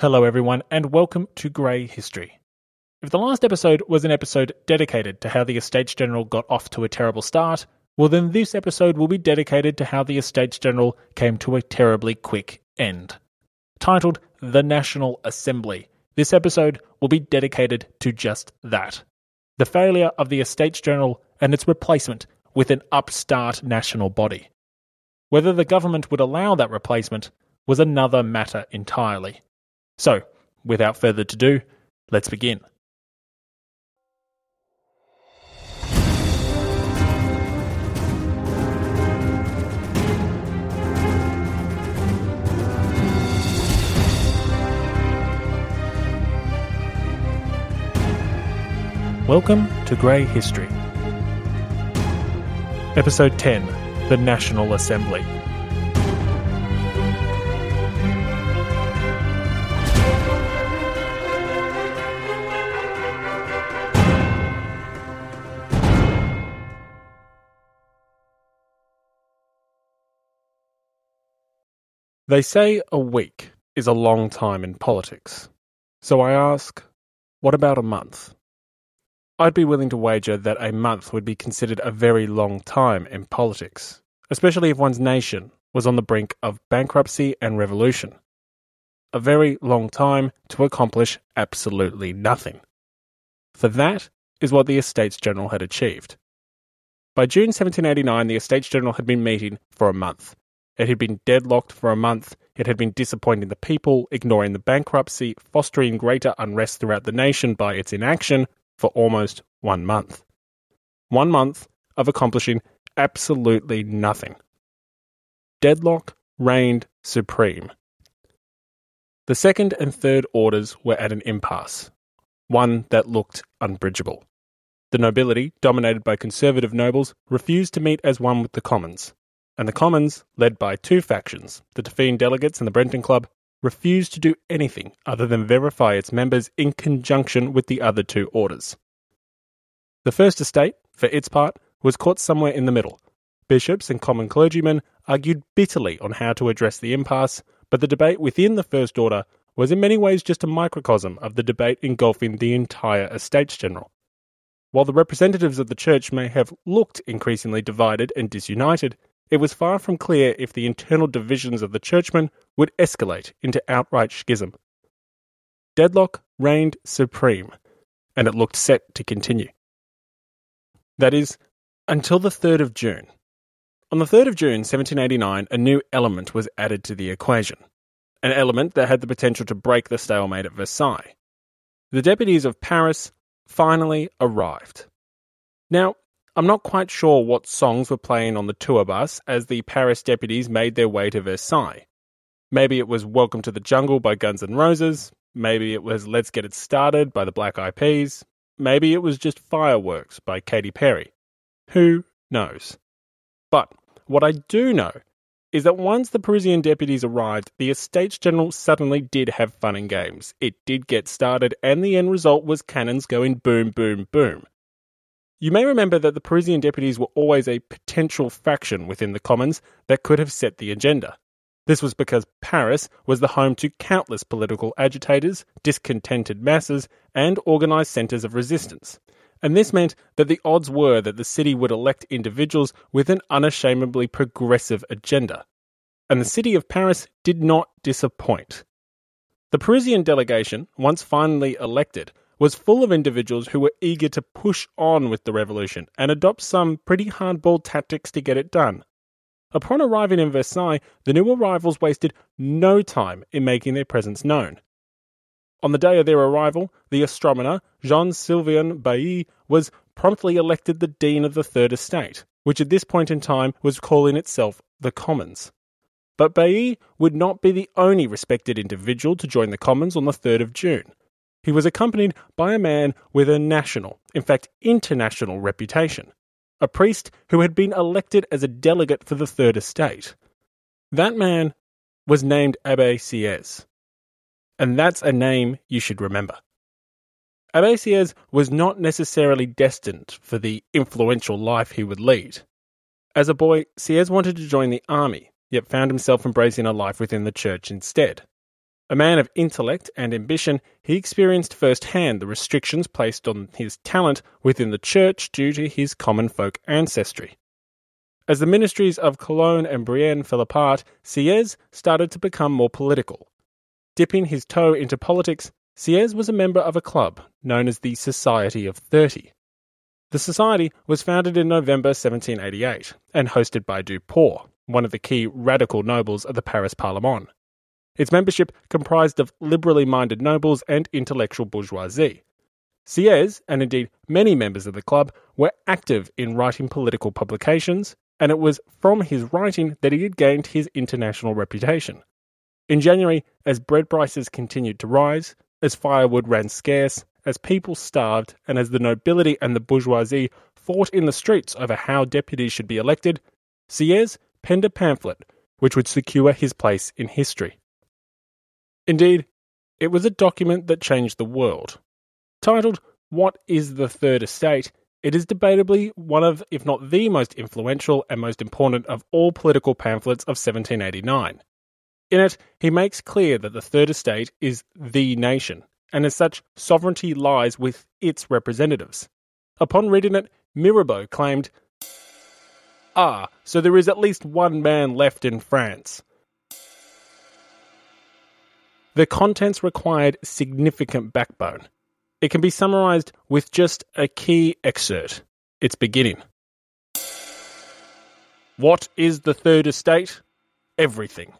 Hello, everyone, and welcome to Grey History. If the last episode was an episode dedicated to how the Estates General got off to a terrible start, well, then this episode will be dedicated to how the Estates General came to a terribly quick end. Titled The National Assembly, this episode will be dedicated to just that the failure of the Estates General and its replacement with an upstart national body. Whether the government would allow that replacement was another matter entirely. So, without further ado, let's begin. Welcome to Grey History. Episode 10 The National Assembly. They say a week is a long time in politics. So I ask, what about a month? I'd be willing to wager that a month would be considered a very long time in politics, especially if one's nation was on the brink of bankruptcy and revolution. A very long time to accomplish absolutely nothing. For that is what the Estates General had achieved. By June 1789, the Estates General had been meeting for a month. It had been deadlocked for a month. It had been disappointing the people, ignoring the bankruptcy, fostering greater unrest throughout the nation by its inaction for almost one month. One month of accomplishing absolutely nothing. Deadlock reigned supreme. The second and third orders were at an impasse, one that looked unbridgeable. The nobility, dominated by conservative nobles, refused to meet as one with the commons, and the Commons, led by two factions, the Dauphine delegates and the Breton Club, refused to do anything other than verify its members in conjunction with the other two orders. The First Estate, for its part, was caught somewhere in the middle. Bishops and common clergymen argued bitterly on how to address the impasse, but the debate within the First Order was in many ways just a microcosm of the debate engulfing the entire Estates General. While the representatives of the Church may have looked increasingly divided and disunited, it was far from clear if the internal divisions of the churchmen would escalate into outright schism. Deadlock reigned supreme, and it looked set to continue. That is, until the 3rd of June. On the 3rd of June 1789, a new element was added to the equation, an element that had the potential to break the stalemate at Versailles. The deputies of Paris finally arrived. Now, I'm not quite sure what songs were playing on the tour bus as the Paris deputies made their way to Versailles. Maybe it was Welcome to the Jungle by Guns N' Roses. Maybe it was Let's Get It Started by the Black Eyed Peas. Maybe it was just Fireworks by Katy Perry. Who knows? But what I do know is that once the Parisian deputies arrived, the Estates General suddenly did have fun and games. It did get started, and the end result was cannons going boom, boom, boom. You may remember that the Parisian deputies were always a potential faction within the Commons that could have set the agenda. This was because Paris was the home to countless political agitators, discontented masses, and organised centres of resistance. And this meant that the odds were that the city would elect individuals with an unashamedly progressive agenda. And the city of Paris did not disappoint. The Parisian delegation, once finally elected, was full of individuals who were eager to push on with the revolution and adopt some pretty hardball tactics to get it done. Upon arriving in Versailles, the new arrivals wasted no time in making their presence known. On the day of their arrival, the astronomer, Jean Sylvain Bailly, was promptly elected the Dean of the Third Estate, which at this point in time was calling itself the Commons. But Bailly would not be the only respected individual to join the Commons on the 3rd of June. He was accompanied by a man with a national, in fact international reputation, a priest who had been elected as a delegate for the Third Estate. That man was named Abbe Sieyes, and that's a name you should remember. Abbe Sieyes was not necessarily destined for the influential life he would lead. As a boy, Sieyes wanted to join the army, yet found himself embracing a life within the church instead. A man of intellect and ambition, he experienced firsthand the restrictions placed on his talent within the church due to his common folk ancestry. As the ministries of Calonne and Brienne fell apart, Sieyes started to become more political. Dipping his toe into politics, Sieyes was a member of a club known as the Society of Thirty. The society was founded in November 1788 and hosted by Duport, one of the key radical nobles of the Paris Parlement. Its membership comprised of liberally minded nobles and intellectual bourgeoisie. Sieyes, and indeed many members of the club, were active in writing political publications, and it was from his writing that he had gained his international reputation. In January, as bread prices continued to rise, as firewood ran scarce, as people starved, and as the nobility and the bourgeoisie fought in the streets over how deputies should be elected, Sieyes penned a pamphlet which would secure his place in history. Indeed, it was a document that changed the world. Titled What is the Third Estate? It is debatably one of, if not the most influential and most important of all political pamphlets of 1789. In it, he makes clear that the Third Estate is the nation, and as such, sovereignty lies with its representatives. Upon reading it, Mirabeau claimed, Ah, so there is at least one man left in France. The contents required significant backbone. It can be summarized with just a key excerpt its beginning. What is the Third Estate? Everything.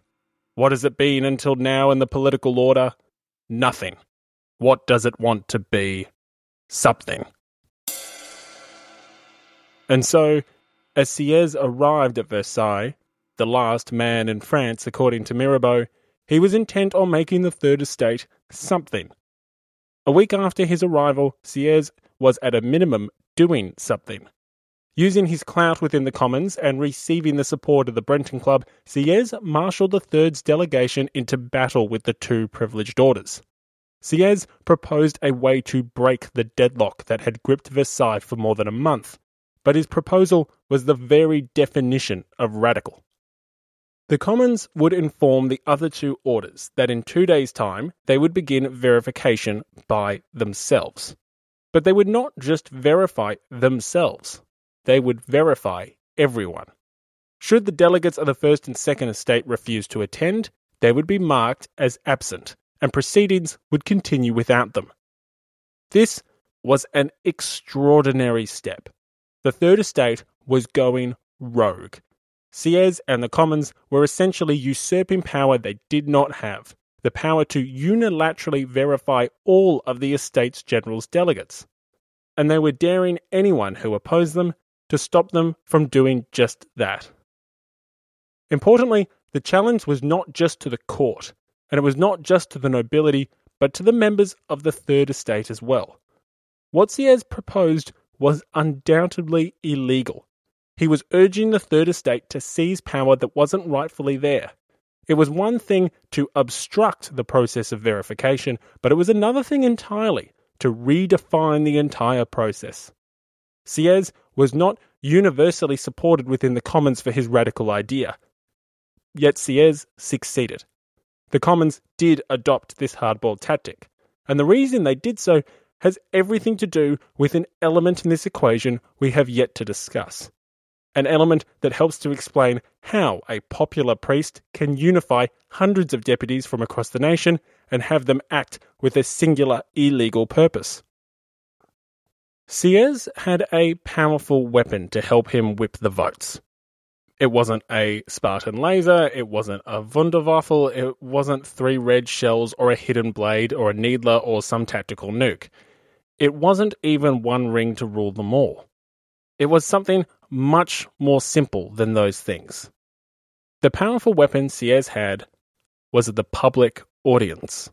What has it been until now in the political order? Nothing. What does it want to be? Something. And so, as Sieyes arrived at Versailles, the last man in France according to Mirabeau, he was intent on making the Third Estate something. A week after his arrival, Sieyes was at a minimum doing something. Using his clout within the Commons and receiving the support of the Breton Club, Sieyes marshalled the Third's delegation into battle with the two privileged orders. Sieyes proposed a way to break the deadlock that had gripped Versailles for more than a month, but his proposal was the very definition of radical. The Commons would inform the other two orders that in two days' time they would begin verification by themselves. But they would not just verify themselves, they would verify everyone. Should the delegates of the First and Second Estate refuse to attend, they would be marked as absent, and proceedings would continue without them. This was an extraordinary step. The Third Estate was going rogue Sieyes and the Commons were essentially usurping power they did not have the power to unilaterally verify all of the Estates General's delegates. And they were daring anyone who opposed them to stop them from doing just that. Importantly, the challenge was not just to the court, and it was not just to the nobility, but to the members of the Third Estate as well. What Sieyes proposed was undoubtedly illegal, he was urging the Third Estate to seize power that wasn't rightfully there. It was one thing to obstruct the process of verification, but it was another thing entirely to redefine the entire process. Sieyes was not universally supported within the Commons for his radical idea. Yet Sieyes succeeded. The Commons did adopt this hardball tactic, and the reason they did so has everything to do with an element in this equation we have yet to discuss an element that helps to explain how a popular priest can unify hundreds of deputies from across the nation and have them act with a singular illegal purpose. Sieyes had a powerful weapon to help him whip the votes. It wasn't a Spartan laser, it wasn't a Wunderwaffe, it wasn't three red shells or a hidden blade or a needler or some tactical nuke. It wasn't even one ring to rule them all. It was something much more simple than those things. The powerful weapon Sieyès had was the public audience.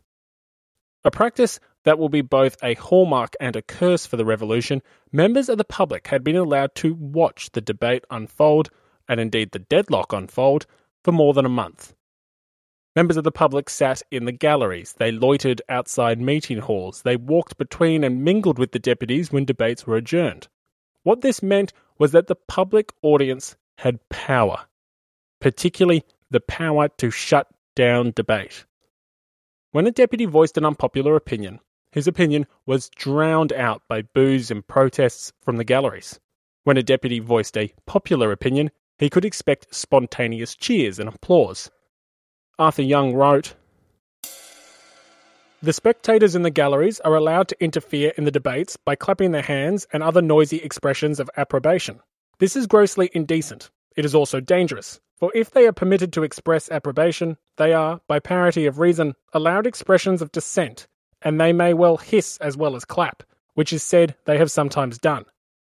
A practice that will be both a hallmark and a curse for the revolution, members of the public had been allowed to watch the debate unfold, and indeed the deadlock unfold, for more than a month. Members of the public sat in the galleries, they loitered outside meeting halls, they walked between and mingled with the deputies when debates were adjourned. What this meant was that the public audience had power, particularly the power to shut down debate. When a deputy voiced an unpopular opinion, his opinion was drowned out by boos and protests from the galleries. When a deputy voiced a popular opinion, he could expect spontaneous cheers and applause. Arthur Young wrote The spectators in the galleries are allowed to interfere in the debates by clapping their hands and other noisy expressions of approbation. This is grossly indecent. It is also dangerous, for if they are permitted to express approbation, they are, by parity of reason, allowed expressions of dissent and they may well hiss as well as clap, which is said they have sometimes done.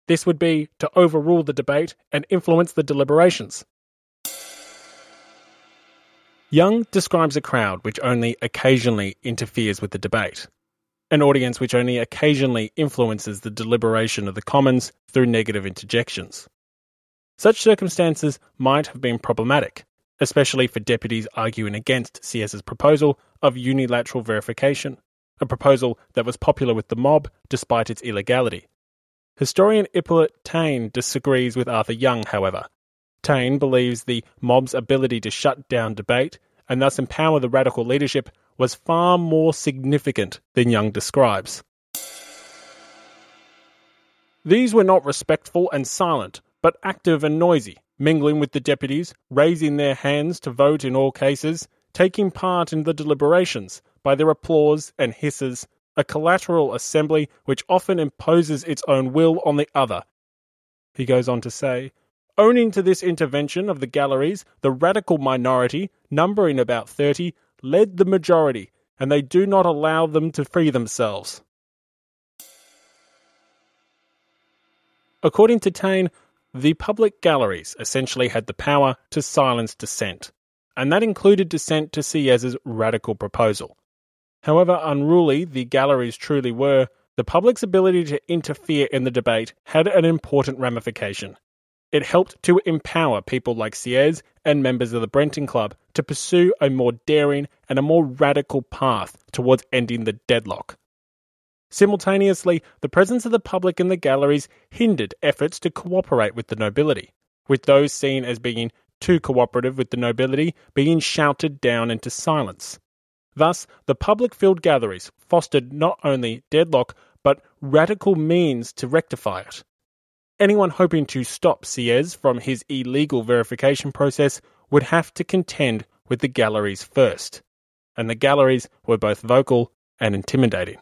This would be to overrule the debate and influence the deliberations. Young describes a crowd which only occasionally interferes with the debate, an audience which only occasionally influences the deliberation of the Commons through negative interjections. Such circumstances might have been problematic, especially for deputies arguing against Sieyès's proposal of unilateral verification a proposal that was popular with the mob despite its illegality. Historian Hippolyte Taine disagrees with Arthur Young, however. Taine believes the mob's ability to shut down debate and thus empower the radical leadership was far more significant than Young describes. These were not respectful and silent, but active and noisy, mingling with the deputies, raising their hands to vote in all cases, taking part in the deliberations, by their applause and hisses, a collateral assembly which often imposes its own will on the other. He goes on to say, Owning to this intervention of the galleries, the radical minority, numbering about 30, led the majority, and they do not allow them to free themselves. According to Taine, the public galleries essentially had the power to silence dissent, and that included dissent to Sieyès's radical proposal. However unruly the galleries truly were, the public's ability to interfere in the debate had an important ramification. It helped to empower people like Sieyès and members of the Breton Club to pursue a more daring and a more radical path towards ending the deadlock. Simultaneously, the presence of the public in the galleries hindered efforts to cooperate with the nobility, with those seen as being too cooperative with the nobility being shouted down into silence. Thus, the public filled galleries fostered not only deadlock, but radical means to rectify it. Anyone hoping to stop Sieyès from his illegal verification process would have to contend with the galleries first, and the galleries were both vocal and intimidating.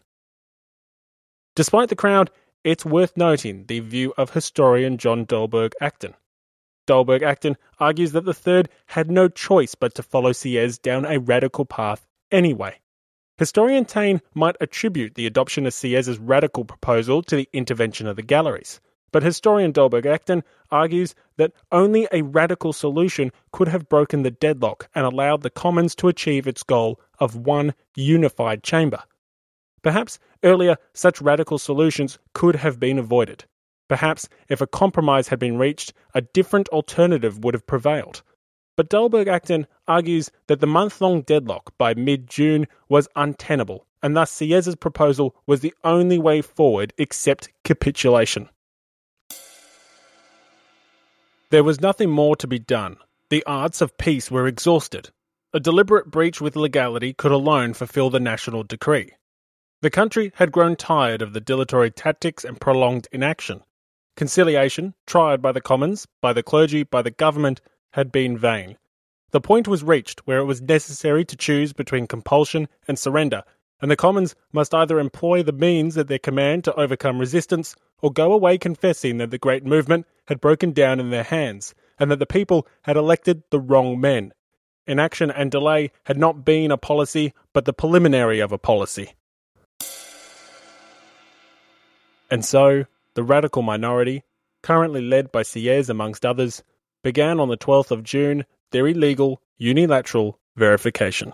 Despite the crowd, it's worth noting the view of historian John Dalberg Acton. Dalberg Acton argues that the third had no choice but to follow Sieyès down a radical path anyway. Historian Taine might attribute the adoption of Sieyès's radical proposal to the intervention of the galleries, but historian Dalberg Acton argues that only a radical solution could have broken the deadlock and allowed the Commons to achieve its goal of one unified chamber. Perhaps earlier such radical solutions could have been avoided. Perhaps if a compromise had been reached, a different alternative would have prevailed. But Dalberg Acton argues that the month long deadlock by mid June was untenable, and thus Sieyès's proposal was the only way forward except capitulation. There was nothing more to be done. The arts of peace were exhausted. A deliberate breach with legality could alone fulfill the national decree. The country had grown tired of the dilatory tactics and prolonged inaction. Conciliation, tried by the Commons, by the clergy, by the government, had been vain. The point was reached where it was necessary to choose between compulsion and surrender, and the Commons must either employ the means at their command to overcome resistance, or go away confessing that the great movement had broken down in their hands, and that the people had elected the wrong men. Inaction and delay had not been a policy, but the preliminary of a policy. And so, the radical minority, currently led by Sieyès amongst others, began on the 12th of June their illegal, unilateral verification.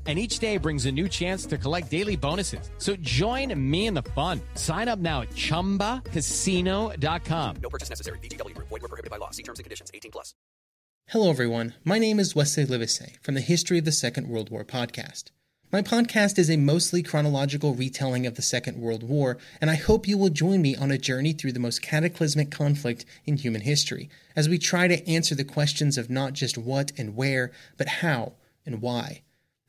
and each day brings a new chance to collect daily bonuses. So join me in the fun. Sign up now at ChumbaCasino.com. No purchase necessary. VGW. Void were prohibited by law. See terms and conditions. 18 plus. Hello, everyone. My name is Wesley Livesey from the History of the Second World War podcast. My podcast is a mostly chronological retelling of the Second World War, and I hope you will join me on a journey through the most cataclysmic conflict in human history as we try to answer the questions of not just what and where, but how and why.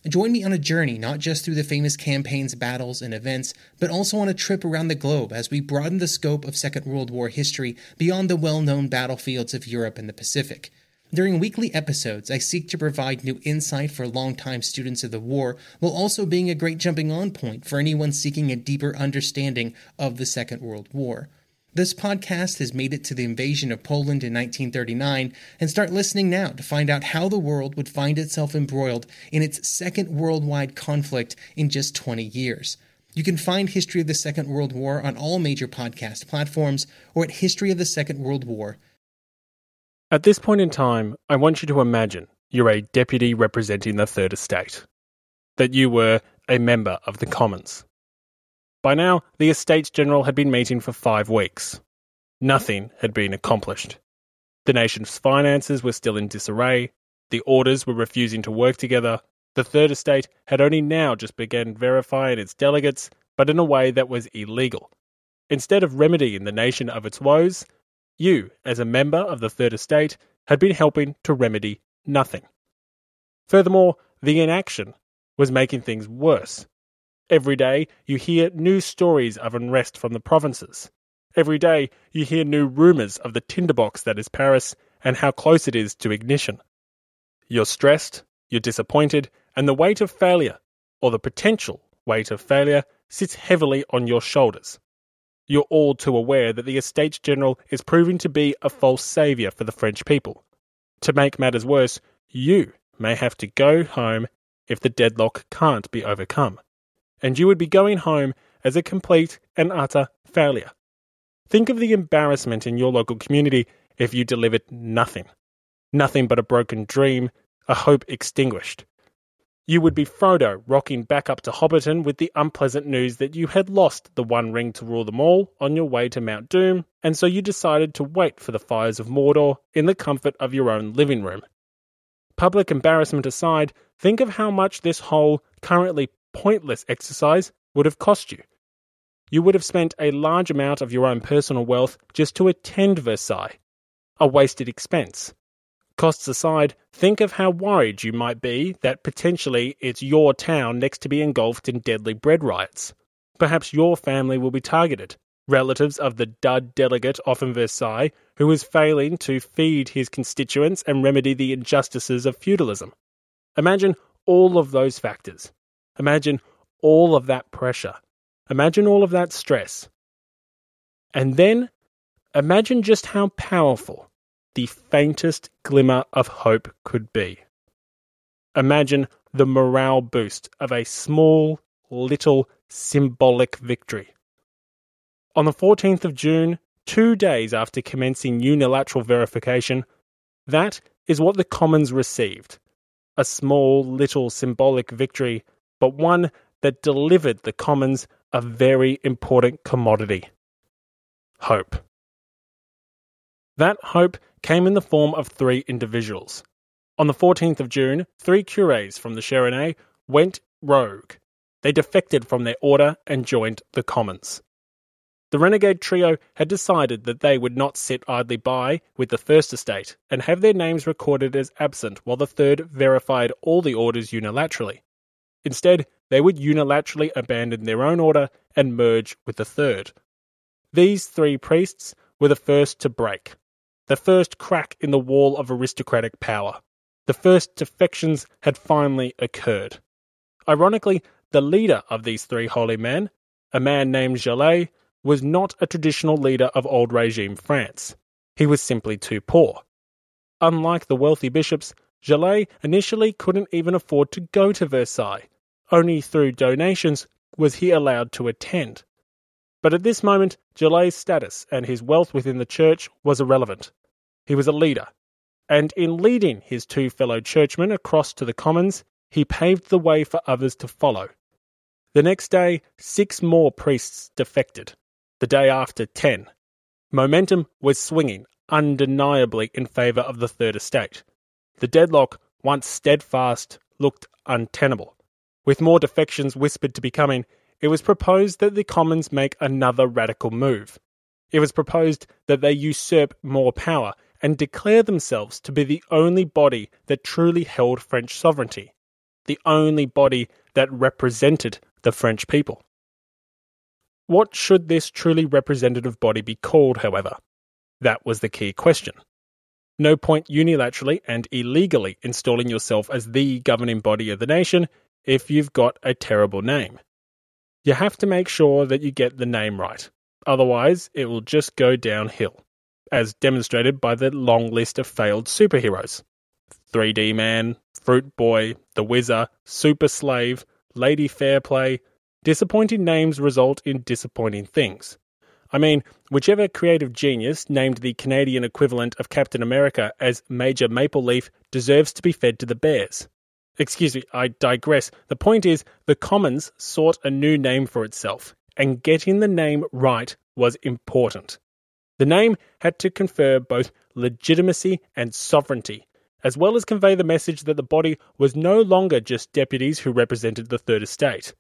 Join me on a journey not just through the famous campaigns, battles, and events, but also on a trip around the globe as we broaden the scope of Second World War history beyond the well known battlefields of Europe and the Pacific. During weekly episodes, I seek to provide new insight for longtime students of the war, while also being a great jumping on point for anyone seeking a deeper understanding of the Second World War. This podcast has made it to the invasion of Poland in 1939, and start listening now to find out how the world would find itself embroiled in its second worldwide conflict in just 20 years. You can find History of the Second World War on all major podcast platforms or at historyofthesecondworldwar. At this point in time, I want you to imagine you're a deputy representing the Third Estate, that you were a member of the Commons. By now, the Estates General had been meeting for five weeks. Nothing had been accomplished. The nation's finances were still in disarray, the orders were refusing to work together, the Third Estate had only now just begun verifying its delegates, but in a way that was illegal. Instead of remedying the nation of its woes, you, as a member of the Third Estate, had been helping to remedy nothing. Furthermore, the inaction was making things worse. Every day you hear new stories of unrest from the provinces. Every day you hear new rumours of the tinderbox that is Paris and how close it is to ignition. You're stressed, you're disappointed, and the weight of failure, or the potential weight of failure, sits heavily on your shoulders. You're all too aware that the Estates General is proving to be a false saviour for the French people. To make matters worse, you may have to go home if the deadlock can't be overcome and you would be going home as a complete and utter failure. Think of the embarrassment in your local community if you delivered nothing. Nothing but a broken dream, a hope extinguished. You would be Frodo rocking back up to Hobbiton with the unpleasant news that you had lost the One Ring to rule them all on your way to Mount Doom, and so you decided to wait for the fires of Mordor in the comfort of your own living room. Public embarrassment aside, think of how much this whole, currently pointless exercise would have cost you. You would have spent a large amount of your own personal wealth just to attend Versailles, a wasted expense. Costs aside, think of how worried you might be that potentially it's your town next to be engulfed in deadly bread riots. Perhaps your family will be targeted, relatives of the dud delegate off in Versailles who is failing to feed his constituents and remedy the injustices of feudalism. Imagine all of those factors. Imagine all of that pressure. Imagine all of that stress. And then imagine just how powerful the faintest glimmer of hope could be. Imagine the morale boost of a small, little, symbolic victory. On the 14th of June, two days after commencing unilateral verification, that is what the Commons received a small, little, symbolic victory but one that delivered the Commons a very important commodity hope. That hope came in the form of three individuals. On the 14th of June, three cures from the Chersonais went rogue. They defected from their order and joined the Commons. The renegade trio had decided that they would not sit idly by with the First Estate and have their names recorded as absent while the Third verified all the orders unilaterally. Instead, they would unilaterally abandon their own order and merge with the third. These three priests were the first to break, the first crack in the wall of aristocratic power. The first defections had finally occurred. Ironically, the leader of these three holy men, a man named Jallet, was not a traditional leader of old regime France. He was simply too poor. Unlike the wealthy bishops, Jallet initially couldn't even afford to go to Versailles. Only through donations was he allowed to attend. But at this moment, Jallet' status and his wealth within the church was irrelevant. He was a leader, and in leading his two fellow churchmen across to the commons, he paved the way for others to follow. The next day, six more priests defected. The day after, ten. Momentum was swinging undeniably in favour of the Third Estate. The deadlock, once steadfast, looked untenable. With more defections whispered to be coming, it was proposed that the Commons make another radical move. It was proposed that they usurp more power and declare themselves to be the only body that truly held French sovereignty, the only body that represented the French people. What should this truly representative body be called, however? That was the key question. No point unilaterally and illegally installing yourself as the governing body of the nation if you've got a terrible name. You have to make sure that you get the name right, otherwise, it will just go downhill, as demonstrated by the long list of failed superheroes 3D Man, Fruit Boy, The Whizzer, Super Slave, Lady Fairplay. Disappointing names result in disappointing things. I mean, whichever creative genius named the Canadian equivalent of Captain America as Major Maple Leaf deserves to be fed to the bears. Excuse me, I digress. The point is, the Commons sought a new name for itself, and getting the name right was important. The name had to confer both legitimacy and sovereignty, as well as convey the message that the body was no longer just deputies who represented the Third Estate.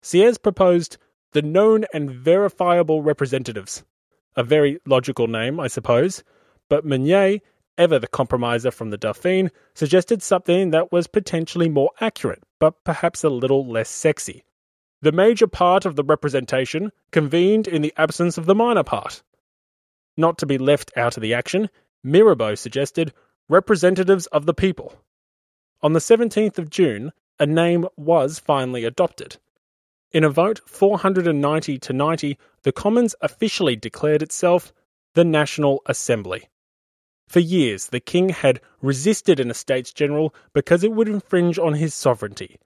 Sieyès proposed the known and verifiable representatives. A very logical name, I suppose, but Mounier, ever the compromiser from the Dauphin, suggested something that was potentially more accurate, but perhaps a little less sexy. The major part of the representation convened in the absence of the minor part. Not to be left out of the action, Mirabeau suggested representatives of the people. On the 17th of June, a name was finally adopted. In a vote 490 to 90, the Commons officially declared itself the National Assembly. For years, the king had resisted an Estates General because it would infringe on his sovereignty.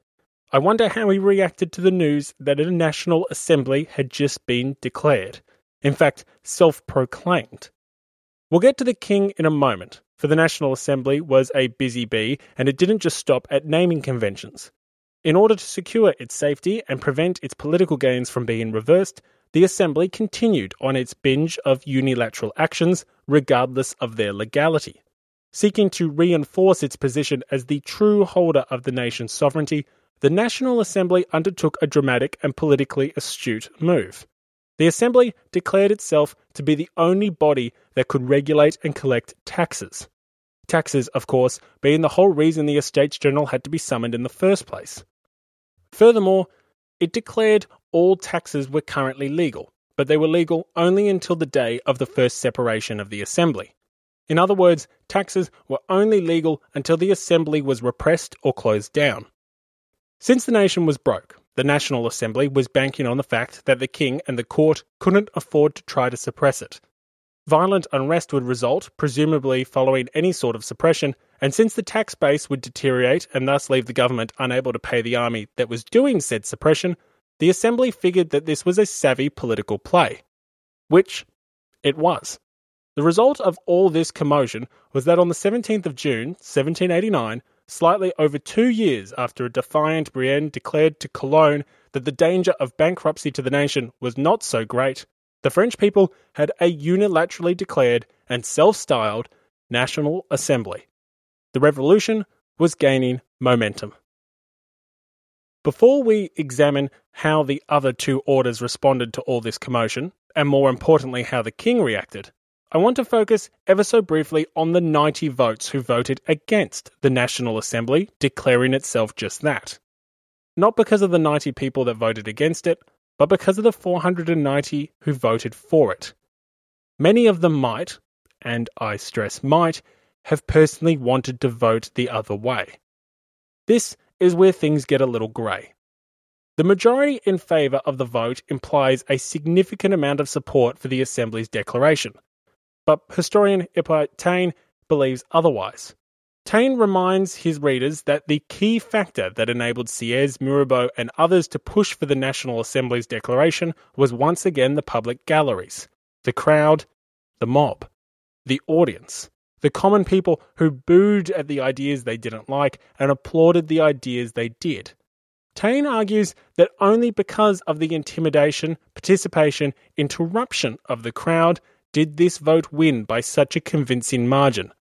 I wonder how he reacted to the news that a National Assembly had just been declared. In fact, self proclaimed. We'll get to the king in a moment, for the National Assembly was a busy bee and it didn't just stop at naming conventions. In order to secure its safety and prevent its political gains from being reversed, the Assembly continued on its binge of unilateral actions, regardless of their legality. Seeking to reinforce its position as the true holder of the nation's sovereignty, the National Assembly undertook a dramatic and politically astute move. The Assembly declared itself to be the only body that could regulate and collect taxes. Taxes, of course, being the whole reason the Estates General had to be summoned in the first place. Furthermore, it declared all taxes were currently legal, but they were legal only until the day of the first separation of the Assembly. In other words, taxes were only legal until the Assembly was repressed or closed down. Since the nation was broke, the National Assembly was banking on the fact that the king and the court couldn't afford to try to suppress it. Violent unrest would result, presumably following any sort of suppression, and since the tax base would deteriorate and thus leave the government unable to pay the army that was doing said suppression, the Assembly figured that this was a savvy political play. Which it was. The result of all this commotion was that on the 17th of June, 1789, slightly over two years after a defiant Brienne declared to Calonne that the danger of bankruptcy to the nation was not so great, the French people had a unilaterally declared and self styled National Assembly. The revolution was gaining momentum. Before we examine how the other two orders responded to all this commotion, and more importantly, how the king reacted, I want to focus ever so briefly on the 90 votes who voted against the National Assembly declaring itself just that. Not because of the 90 people that voted against it, but because of the 490 who voted for it. Many of them might, and I stress might, have personally wanted to vote the other way. This is where things get a little grey. The majority in favour of the vote implies a significant amount of support for the Assembly's declaration. But historian Hippolyte Taine believes otherwise. Taine reminds his readers that the key factor that enabled Sieyès, Mirabeau, and others to push for the National Assembly's declaration was once again the public galleries, the crowd, the mob, the audience, the common people who booed at the ideas they didn't like and applauded the ideas they did. Taine argues that only because of the intimidation, participation, interruption of the crowd did this vote win by such a convincing margin.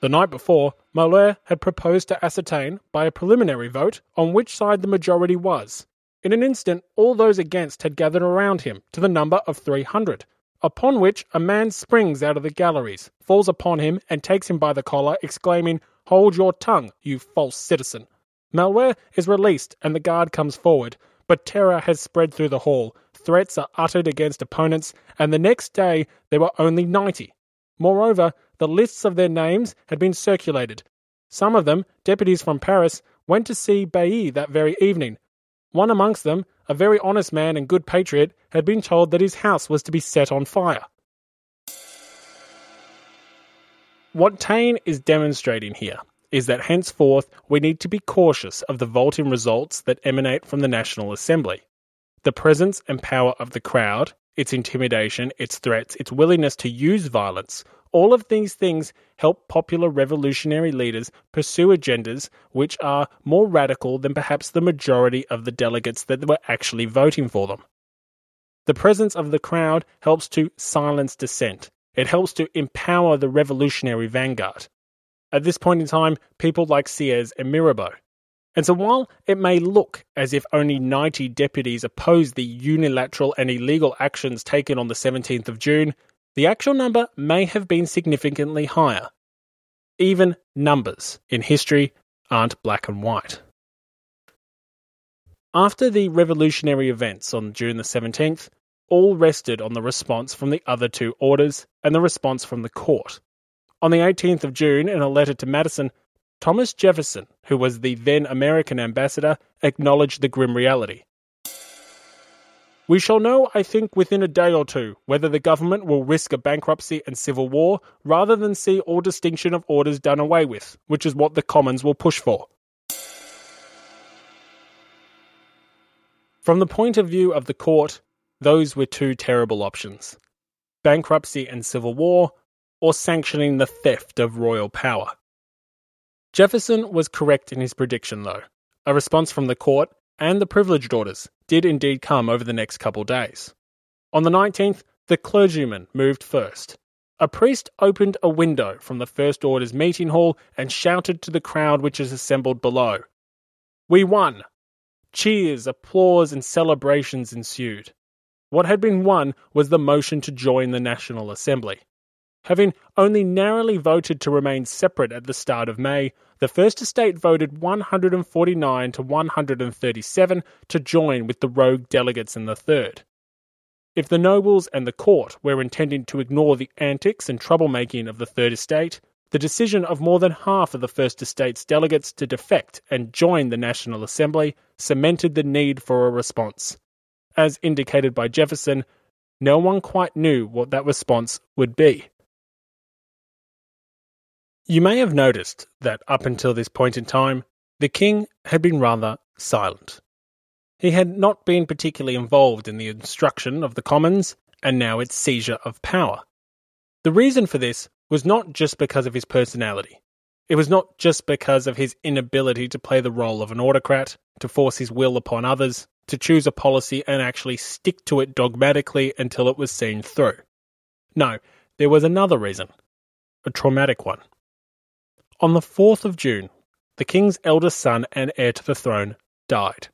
The night before, Malouet had proposed to ascertain, by a preliminary vote, on which side the majority was. In an instant, all those against had gathered around him, to the number of 300, upon which a man springs out of the galleries, falls upon him, and takes him by the collar, exclaiming, Hold your tongue, you false citizen. Malouet is released, and the guard comes forward, but terror has spread through the hall. Threats are uttered against opponents, and the next day there were only 90. Moreover, the lists of their names had been circulated. Some of them, deputies from Paris, went to see Bailly that very evening. One amongst them, a very honest man and good patriot, had been told that his house was to be set on fire. What Taine is demonstrating here is that henceforth we need to be cautious of the vaulting results that emanate from the National Assembly. The presence and power of the crowd, its intimidation, its threats, its willingness to use violence, all of these things help popular revolutionary leaders pursue agendas which are more radical than perhaps the majority of the delegates that were actually voting for them. The presence of the crowd helps to silence dissent. It helps to empower the revolutionary vanguard. At this point in time, people like Sieyès and Mirabeau. And so while it may look as if only 90 deputies opposed the unilateral and illegal actions taken on the 17th of June, the actual number may have been significantly higher. Even numbers in history aren't black and white. After the revolutionary events on June the 17th, all rested on the response from the other two orders and the response from the court. On the 18th of June, in a letter to Madison, Thomas Jefferson, who was the then American ambassador, acknowledged the grim reality. We shall know, I think, within a day or two whether the government will risk a bankruptcy and civil war rather than see all distinction of orders done away with, which is what the Commons will push for. From the point of view of the court, those were two terrible options bankruptcy and civil war, or sanctioning the theft of royal power. Jefferson was correct in his prediction, though. A response from the court and the privileged orders did indeed come over the next couple days. On the 19th, the clergyman moved first. A priest opened a window from the First Order's meeting hall and shouted to the crowd which is assembled below. We won! Cheers, applause, and celebrations ensued. What had been won was the motion to join the National Assembly. Having only narrowly voted to remain separate at the start of May, the First Estate voted 149 to 137 to join with the rogue delegates in the Third. If the nobles and the court were intending to ignore the antics and troublemaking of the Third Estate, the decision of more than half of the First Estate's delegates to defect and join the National Assembly cemented the need for a response. As indicated by Jefferson, no one quite knew what that response would be. You may have noticed that up until this point in time, the king had been rather silent. He had not been particularly involved in the instruction of the Commons and now its seizure of power. The reason for this was not just because of his personality. It was not just because of his inability to play the role of an autocrat, to force his will upon others, to choose a policy and actually stick to it dogmatically until it was seen through. No, there was another reason, a traumatic one. On the 4th of June, the king's eldest son and heir to the throne died.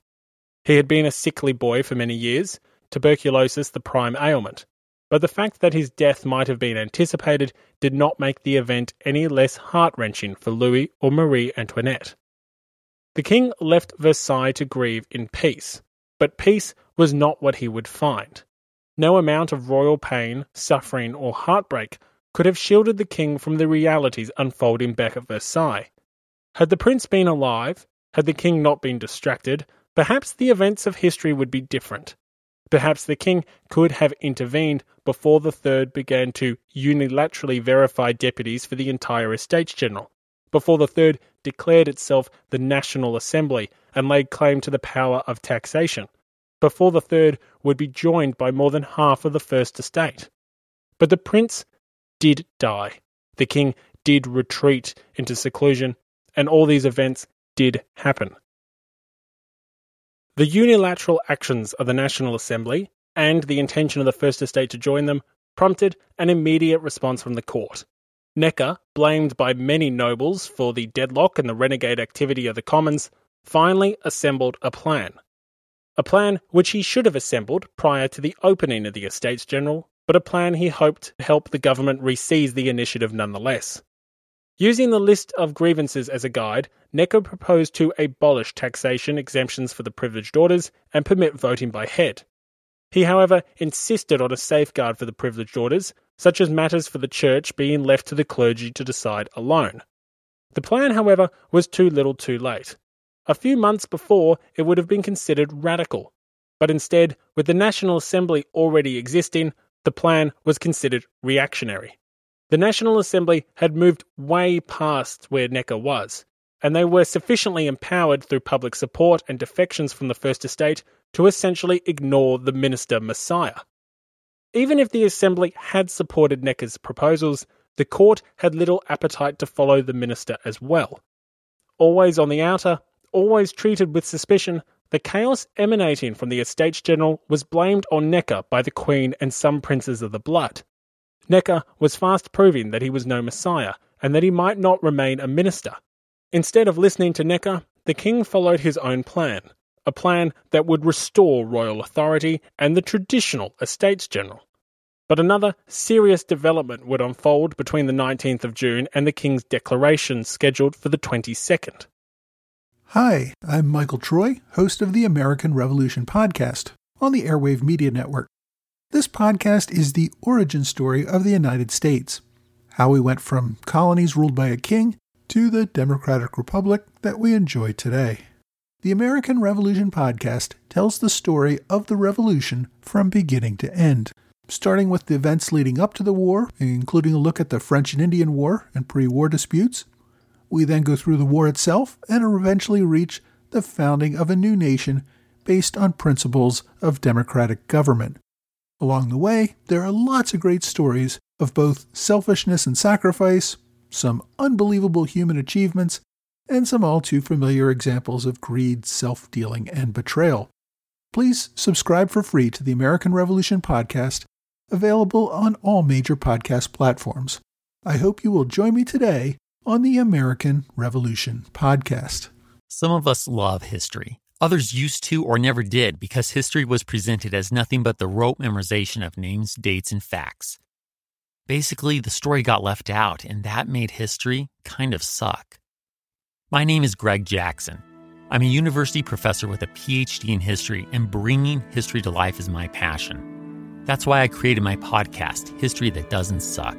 He had been a sickly boy for many years, tuberculosis the prime ailment, but the fact that his death might have been anticipated did not make the event any less heart wrenching for Louis or Marie Antoinette. The king left Versailles to grieve in peace, but peace was not what he would find. No amount of royal pain, suffering, or heartbreak could have shielded the king from the realities unfolding back at Versailles. Had the prince been alive, had the king not been distracted, perhaps the events of history would be different. Perhaps the king could have intervened before the third began to unilaterally verify deputies for the entire Estates General, before the third declared itself the National Assembly and laid claim to the power of taxation, before the third would be joined by more than half of the First Estate. But the prince did die. The king did retreat into seclusion, and all these events did happen. The unilateral actions of the National Assembly and the intention of the First Estate to join them prompted an immediate response from the court. Necker, blamed by many nobles for the deadlock and the renegade activity of the Commons, finally assembled a plan. A plan which he should have assembled prior to the opening of the Estates General, but a plan he hoped to help the government reseize the initiative nonetheless. Using the list of grievances as a guide, Necker proposed to abolish taxation exemptions for the privileged orders and permit voting by head. He, however, insisted on a safeguard for the privileged orders, such as matters for the church being left to the clergy to decide alone. The plan, however, was too little too late. A few months before, it would have been considered radical. But instead, with the National Assembly already existing, the plan was considered reactionary. The National Assembly had moved way past where Necker was, and they were sufficiently empowered through public support and defections from the First Estate to essentially ignore the minister Messiah. Even if the Assembly had supported Necker's proposals, the court had little appetite to follow the minister as well. Always on the outer, always treated with suspicion, the chaos emanating from the Estates General was blamed on Necker by the Queen and some princes of the blood. Necker was fast proving that he was no messiah and that he might not remain a minister. Instead of listening to Necker, the king followed his own plan, a plan that would restore royal authority and the traditional Estates General. But another serious development would unfold between the 19th of June and the King's declaration scheduled for the 22nd. Hi, I'm Michael Troy, host of the American Revolution podcast on the Airwave Media Network. This podcast is the origin story of the United States, how we went from colonies ruled by a king to the democratic republic that we enjoy today. The American Revolution podcast tells the story of the revolution from beginning to end, starting with the events leading up to the war, including a look at the French and Indian War and pre war disputes. We then go through the war itself and eventually reach the founding of a new nation based on principles of democratic government. Along the way, there are lots of great stories of both selfishness and sacrifice, some unbelievable human achievements, and some all too familiar examples of greed, self dealing, and betrayal. Please subscribe for free to the American Revolution podcast, available on all major podcast platforms. I hope you will join me today on the American Revolution podcast. Some of us love history. Others used to or never did because history was presented as nothing but the rote memorization of names, dates, and facts. Basically, the story got left out, and that made history kind of suck. My name is Greg Jackson. I'm a university professor with a PhD in history, and bringing history to life is my passion. That's why I created my podcast, History That Doesn't Suck.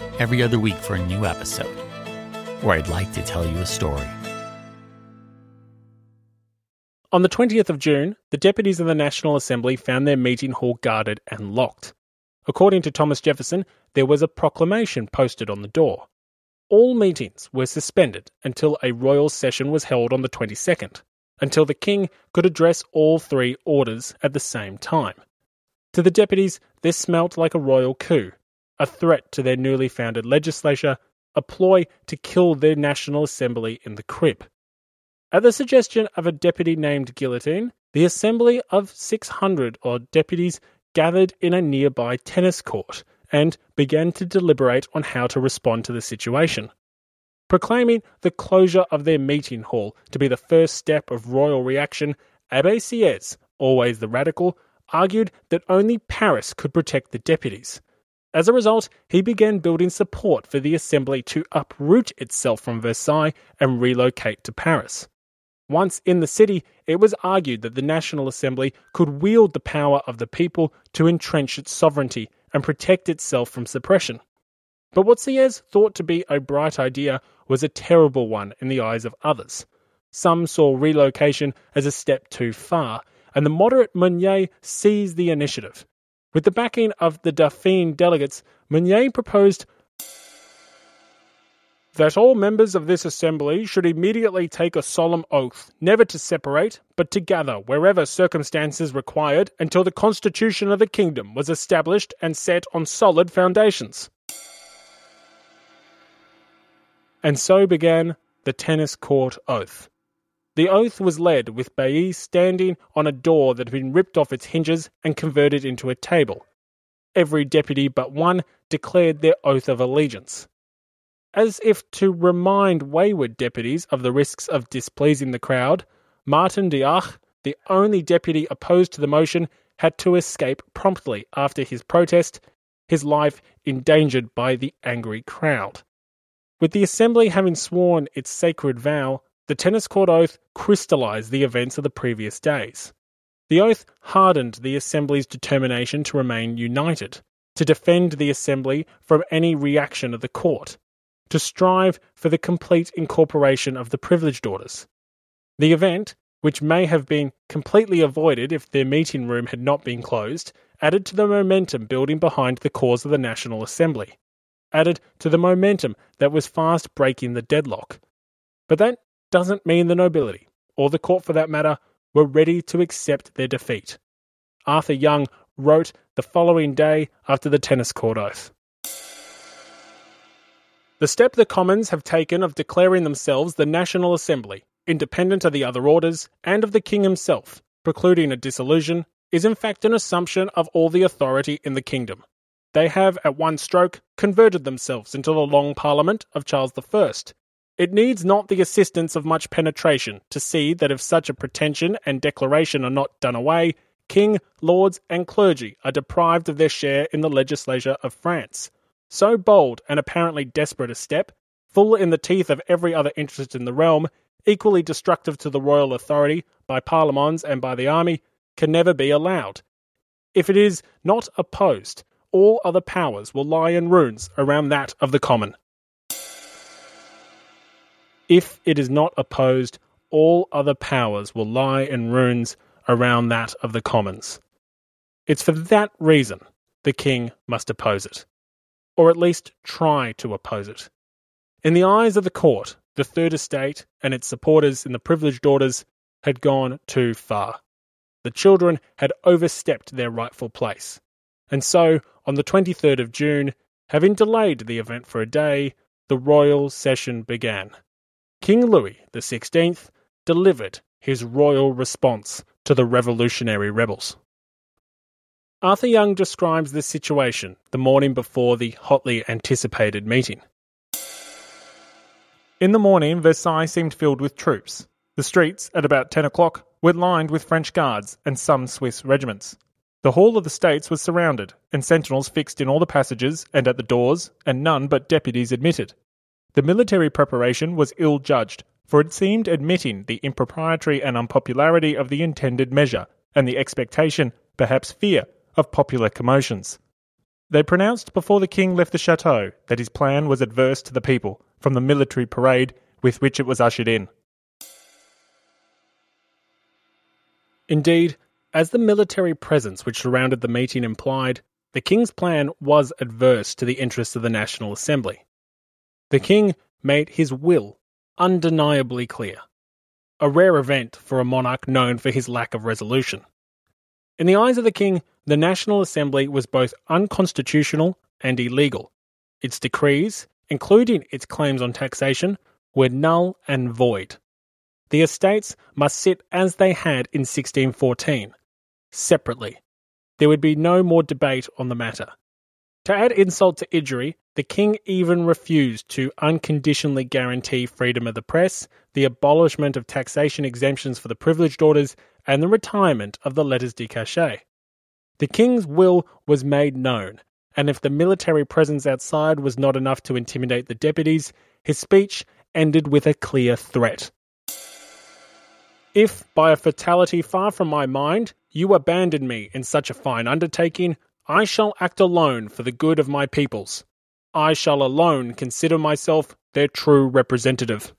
every other week for a new episode, where I'd like to tell you a story. On the 20th of June, the deputies of the National Assembly found their meeting hall guarded and locked. According to Thomas Jefferson, there was a proclamation posted on the door. All meetings were suspended until a royal session was held on the 22nd, until the king could address all three orders at the same time. To the deputies, this smelt like a royal coup, a threat to their newly founded legislature, a ploy to kill their National Assembly in the crib. At the suggestion of a deputy named Guillotine, the assembly of 600 odd deputies gathered in a nearby tennis court and began to deliberate on how to respond to the situation. proclaiming the closure of their meeting hall to be the first step of royal reaction, Abbe Sieyès, always the radical, argued that only Paris could protect the deputies. As a result, he began building support for the Assembly to uproot itself from Versailles and relocate to Paris. Once in the city, it was argued that the National Assembly could wield the power of the people to entrench its sovereignty and protect itself from suppression. But what Sieyès thought to be a bright idea was a terrible one in the eyes of others. Some saw relocation as a step too far, and the moderate Mounier seized the initiative. With the backing of the Dauphine delegates, Mounier proposed that all members of this assembly should immediately take a solemn oath never to separate, but to gather wherever circumstances required until the constitution of the kingdom was established and set on solid foundations. And so began the tennis court oath. The oath was led with Bailly standing on a door that had been ripped off its hinges and converted into a table. Every deputy but one declared their oath of allegiance. As if to remind wayward deputies of the risks of displeasing the crowd, Martin d'Auch, the only deputy opposed to the motion, had to escape promptly after his protest, his life endangered by the angry crowd. With the assembly having sworn its sacred vow, the tennis court oath crystallized the events of the previous days. The oath hardened the assembly's determination to remain united, to defend the assembly from any reaction of the court, to strive for the complete incorporation of the privileged orders. The event, which may have been completely avoided if their meeting room had not been closed, added to the momentum building behind the cause of the National Assembly, added to the momentum that was fast breaking the deadlock. But that doesn't mean the nobility, or the court for that matter, were ready to accept their defeat. Arthur Young wrote the following day after the tennis court oath. The step the Commons have taken of declaring themselves the National Assembly, independent of the other orders, and of the King himself, precluding a dissolution, is in fact an assumption of all the authority in the kingdom. They have, at one stroke, converted themselves into the Long Parliament of Charles I. It needs not the assistance of much penetration to see that if such a pretension and declaration are not done away, king, lords, and clergy are deprived of their share in the legislature of France. So bold and apparently desperate a step, full in the teeth of every other interest in the realm, equally destructive to the royal authority by parlements and by the army, can never be allowed. If it is not opposed, all other powers will lie in ruins around that of the common. If it is not opposed, all other powers will lie in ruins around that of the commons. It's for that reason the king must oppose it or at least try to oppose it. In the eyes of the court, the Third Estate and its supporters in the privileged orders had gone too far. The children had overstepped their rightful place. And so, on the 23rd of June, having delayed the event for a day, the royal session began. King Louis XVI delivered his royal response to the revolutionary rebels. Arthur Young describes this situation the morning before the hotly anticipated meeting. In the morning, Versailles seemed filled with troops. The streets, at about 10 o'clock, were lined with French guards and some Swiss regiments. The Hall of the States was surrounded, and sentinels fixed in all the passages and at the doors, and none but deputies admitted. The military preparation was ill judged, for it seemed admitting the impropriety and unpopularity of the intended measure, and the expectation, perhaps fear, of popular commotions. They pronounced before the king left the chateau that his plan was adverse to the people from the military parade with which it was ushered in. Indeed, as the military presence which surrounded the meeting implied, the king's plan was adverse to the interests of the National Assembly. The king made his will undeniably clear, a rare event for a monarch known for his lack of resolution. In the eyes of the king, the National Assembly was both unconstitutional and illegal. Its decrees, including its claims on taxation, were null and void. The estates must sit as they had in 1614, separately. There would be no more debate on the matter. To add insult to injury, the king even refused to unconditionally guarantee freedom of the press, the abolishment of taxation exemptions for the privileged orders, and the retirement of the letters de cachet. The king's will was made known, and if the military presence outside was not enough to intimidate the deputies, his speech ended with a clear threat. If, by a fatality far from my mind, you abandon me in such a fine undertaking, I shall act alone for the good of my peoples. I shall alone consider myself their true representative.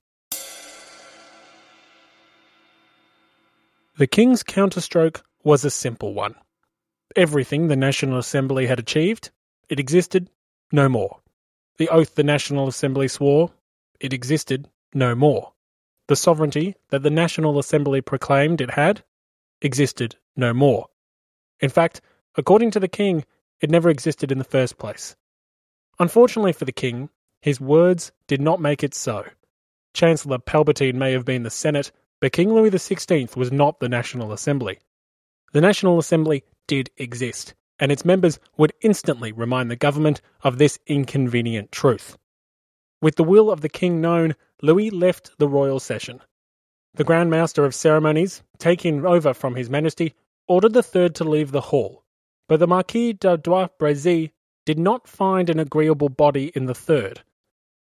The King's counterstroke was a simple one. Everything the National Assembly had achieved, it existed no more. The oath the National Assembly swore, it existed no more. The sovereignty that the National Assembly proclaimed it had, existed no more. In fact, according to the King, it never existed in the first place. Unfortunately for the King, his words did not make it so. Chancellor Palpatine may have been the Senate, but King Louis XVI was not the National Assembly. The National Assembly did exist, and its members would instantly remind the government of this inconvenient truth. With the will of the king known, Louis left the royal session. The Grand Master of Ceremonies, taking over from His Majesty, ordered the third to leave the hall, but the Marquis de Dreux-Brézé did not find an agreeable body in the third.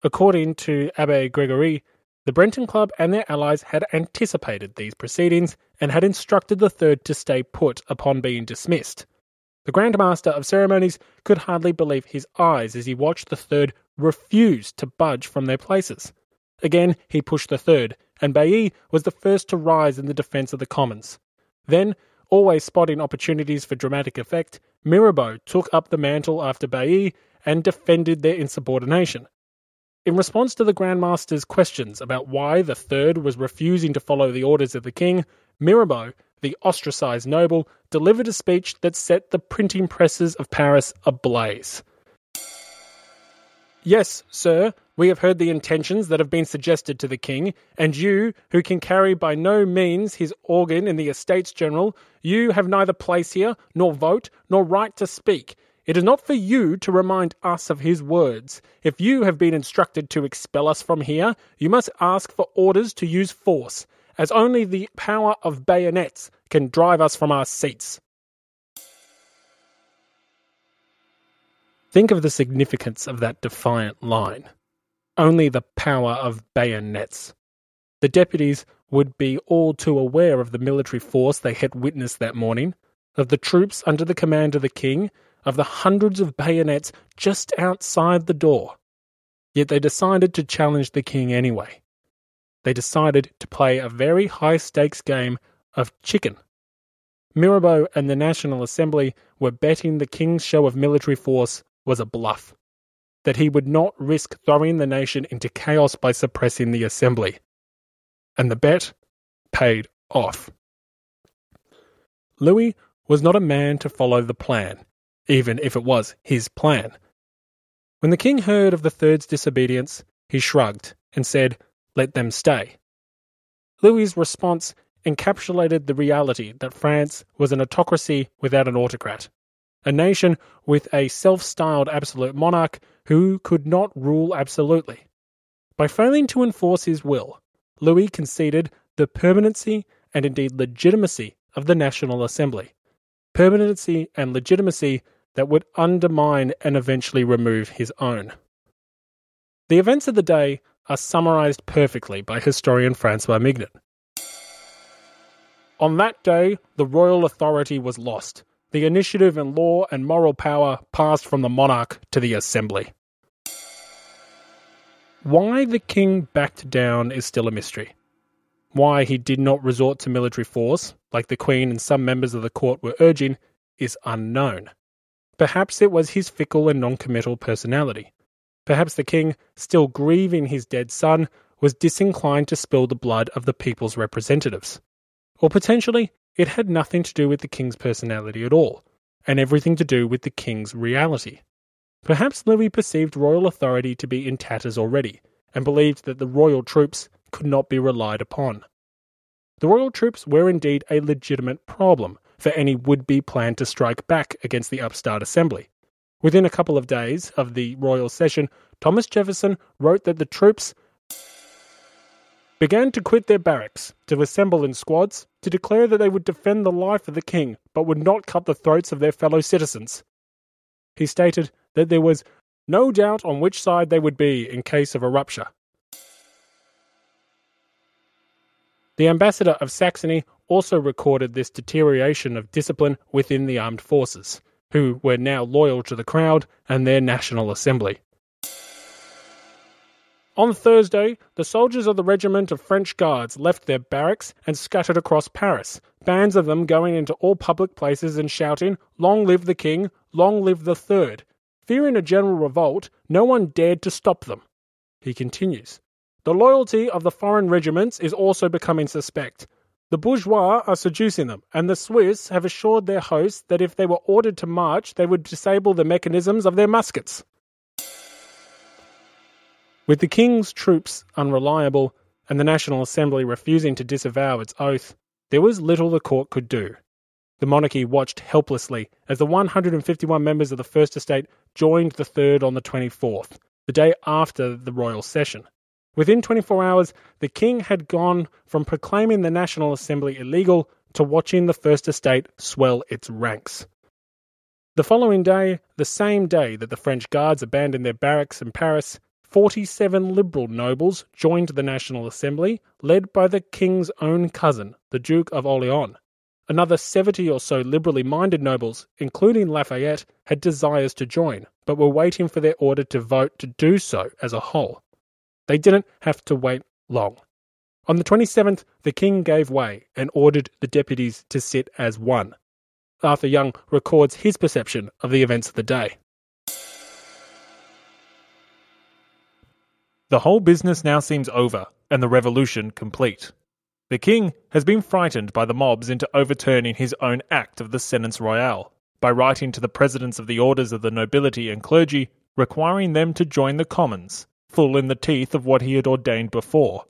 According to Abbe Gregory, the Breton Club and their allies had anticipated these proceedings and had instructed the third to stay put upon being dismissed. The Grand Master of Ceremonies could hardly believe his eyes as he watched the third refuse to budge from their places. Again, he pushed the third, and Bailly was the first to rise in the defence of the Commons. Then, always spotting opportunities for dramatic effect, Mirabeau took up the mantle after Bailly and defended their insubordination. In response to the Grand Master's questions about why the third was refusing to follow the orders of the king, Mirabeau, the ostracized noble, delivered a speech that set the printing presses of Paris ablaze. Yes, sir, we have heard the intentions that have been suggested to the king, and you, who can carry by no means his organ in the Estates General, you have neither place here, nor vote, nor right to speak. It is not for you to remind us of his words. If you have been instructed to expel us from here, you must ask for orders to use force, as only the power of bayonets can drive us from our seats. Think of the significance of that defiant line. Only the power of bayonets. The deputies would be all too aware of the military force they had witnessed that morning, of the troops under the command of the king, of the hundreds of bayonets just outside the door. Yet they decided to challenge the king anyway. They decided to play a very high stakes game of chicken. Mirabeau and the National Assembly were betting the king's show of military force was a bluff, that he would not risk throwing the nation into chaos by suppressing the assembly. And the bet paid off. Louis was not a man to follow the plan, even if it was his plan. When the king heard of the third's disobedience, he shrugged and said, Let them stay. Louis's response encapsulated the reality that France was an autocracy without an autocrat a nation with a self styled absolute monarch who could not rule absolutely. By failing to enforce his will, Louis conceded the permanency and indeed legitimacy of the National Assembly. Permanency and legitimacy that would undermine and eventually remove his own. The events of the day are summarized perfectly by historian Francois Mignet. On that day, the royal authority was lost, the initiative in law and moral power passed from the monarch to the assembly. Why the king backed down is still a mystery. Why he did not resort to military force, like the queen and some members of the court were urging, is unknown. Perhaps it was his fickle and non-committal personality. Perhaps the king, still grieving his dead son, was disinclined to spill the blood of the people's representatives. Or potentially, it had nothing to do with the king's personality at all, and everything to do with the king's reality. Perhaps Louis perceived royal authority to be in tatters already, and believed that the royal troops could not be relied upon. The royal troops were indeed a legitimate problem for any would be plan to strike back against the upstart assembly. Within a couple of days of the royal session, Thomas Jefferson wrote that the troops began to quit their barracks, to assemble in squads, to declare that they would defend the life of the king, but would not cut the throats of their fellow citizens. He stated that there was no doubt on which side they would be in case of a rupture. The ambassador of Saxony also recorded this deterioration of discipline within the armed forces, who were now loyal to the crowd and their National Assembly. On Thursday, the soldiers of the regiment of French Guards left their barracks and scattered across Paris, bands of them going into all public places and shouting, Long live the King, long live the Third. Fearing a general revolt, no one dared to stop them. He continues, The loyalty of the foreign regiments is also becoming suspect. The bourgeois are seducing them, and the Swiss have assured their hosts that if they were ordered to march, they would disable the mechanisms of their muskets. With the king's troops unreliable and the National Assembly refusing to disavow its oath, there was little the court could do. The monarchy watched helplessly as the 151 members of the First Estate joined the Third on the 24th, the day after the royal session. Within 24 hours, the king had gone from proclaiming the National Assembly illegal to watching the First Estate swell its ranks. The following day, the same day that the French guards abandoned their barracks in Paris, 47 Liberal nobles joined the National Assembly, led by the King's own cousin, the Duke of Orleans. Another 70 or so liberally minded nobles, including Lafayette, had desires to join, but were waiting for their order to vote to do so as a whole. They didn't have to wait long. On the 27th, the King gave way and ordered the deputies to sit as one. Arthur Young records his perception of the events of the day. The whole business now seems over, and the revolution complete. The king has been frightened by the mobs into overturning his own act of the séance royale by writing to the presidents of the orders of the nobility and clergy, requiring them to join the commons, full in the teeth of what he had ordained before.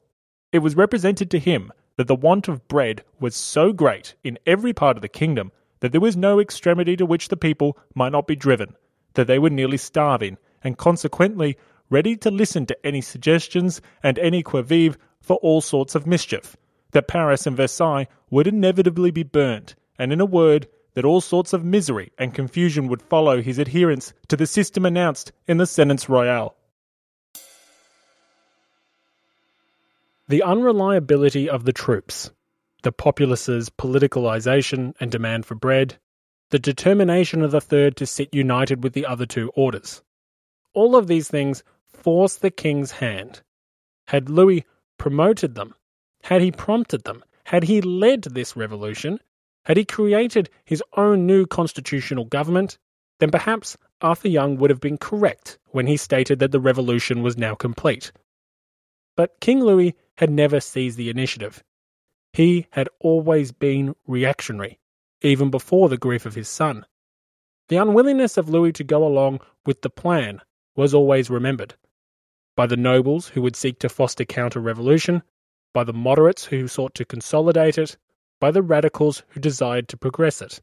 It was represented to him that the want of bread was so great in every part of the kingdom that there was no extremity to which the people might not be driven, that they were nearly starving, and consequently ready to listen to any suggestions and any qui vive for all sorts of mischief, that Paris and Versailles would inevitably be burnt, and in a word, that all sorts of misery and confusion would follow his adherence to the system announced in the Séance Royale. The unreliability of the troops, the populace's politicalization and demand for bread, the determination of the third to sit united with the other two orders. All of these things force the king's hand. Had Louis promoted them, had he prompted them, had he led this revolution, had he created his own new constitutional government, then perhaps Arthur Young would have been correct when he stated that the revolution was now complete. But King Louis had never seized the initiative. He had always been reactionary, even before the grief of his son. The unwillingness of Louis to go along with the plan was always remembered by the nobles who would seek to foster counter revolution, by the moderates who sought to consolidate it, by the radicals who desired to progress it.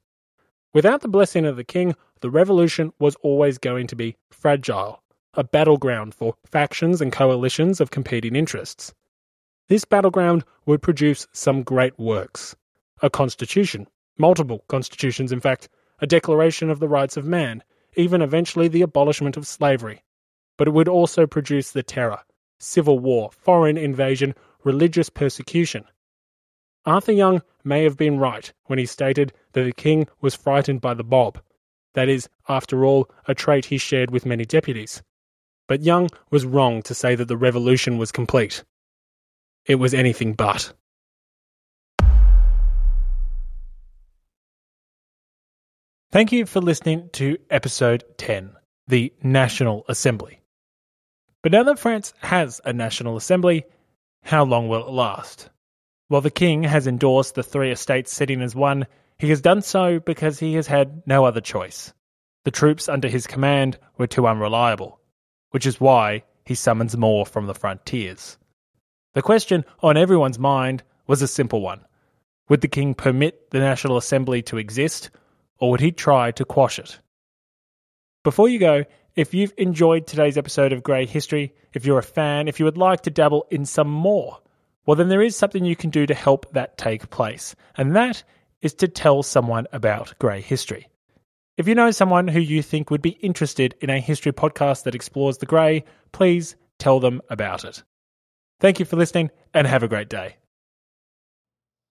Without the blessing of the king, the revolution was always going to be fragile, a battleground for factions and coalitions of competing interests. This battleground would produce some great works a constitution, multiple constitutions, in fact, a declaration of the rights of man, even eventually the abolishment of slavery, but it would also produce the terror, civil war, foreign invasion, religious persecution. Arthur Young may have been right when he stated that the king was frightened by the mob. That is, after all, a trait he shared with many deputies. But Young was wrong to say that the revolution was complete. It was anything but. Thank you for listening to episode 10 The National Assembly. But now that France has a National Assembly, how long will it last? While the King has endorsed the three estates sitting as one, he has done so because he has had no other choice. The troops under his command were too unreliable, which is why he summons more from the frontiers. The question on everyone's mind was a simple one Would the King permit the National Assembly to exist, or would he try to quash it? Before you go, if you've enjoyed today's episode of Grey History, if you're a fan, if you would like to dabble in some more, well, then there is something you can do to help that take place, and that is to tell someone about Grey History. If you know someone who you think would be interested in a history podcast that explores the Grey, please tell them about it. Thank you for listening and have a great day.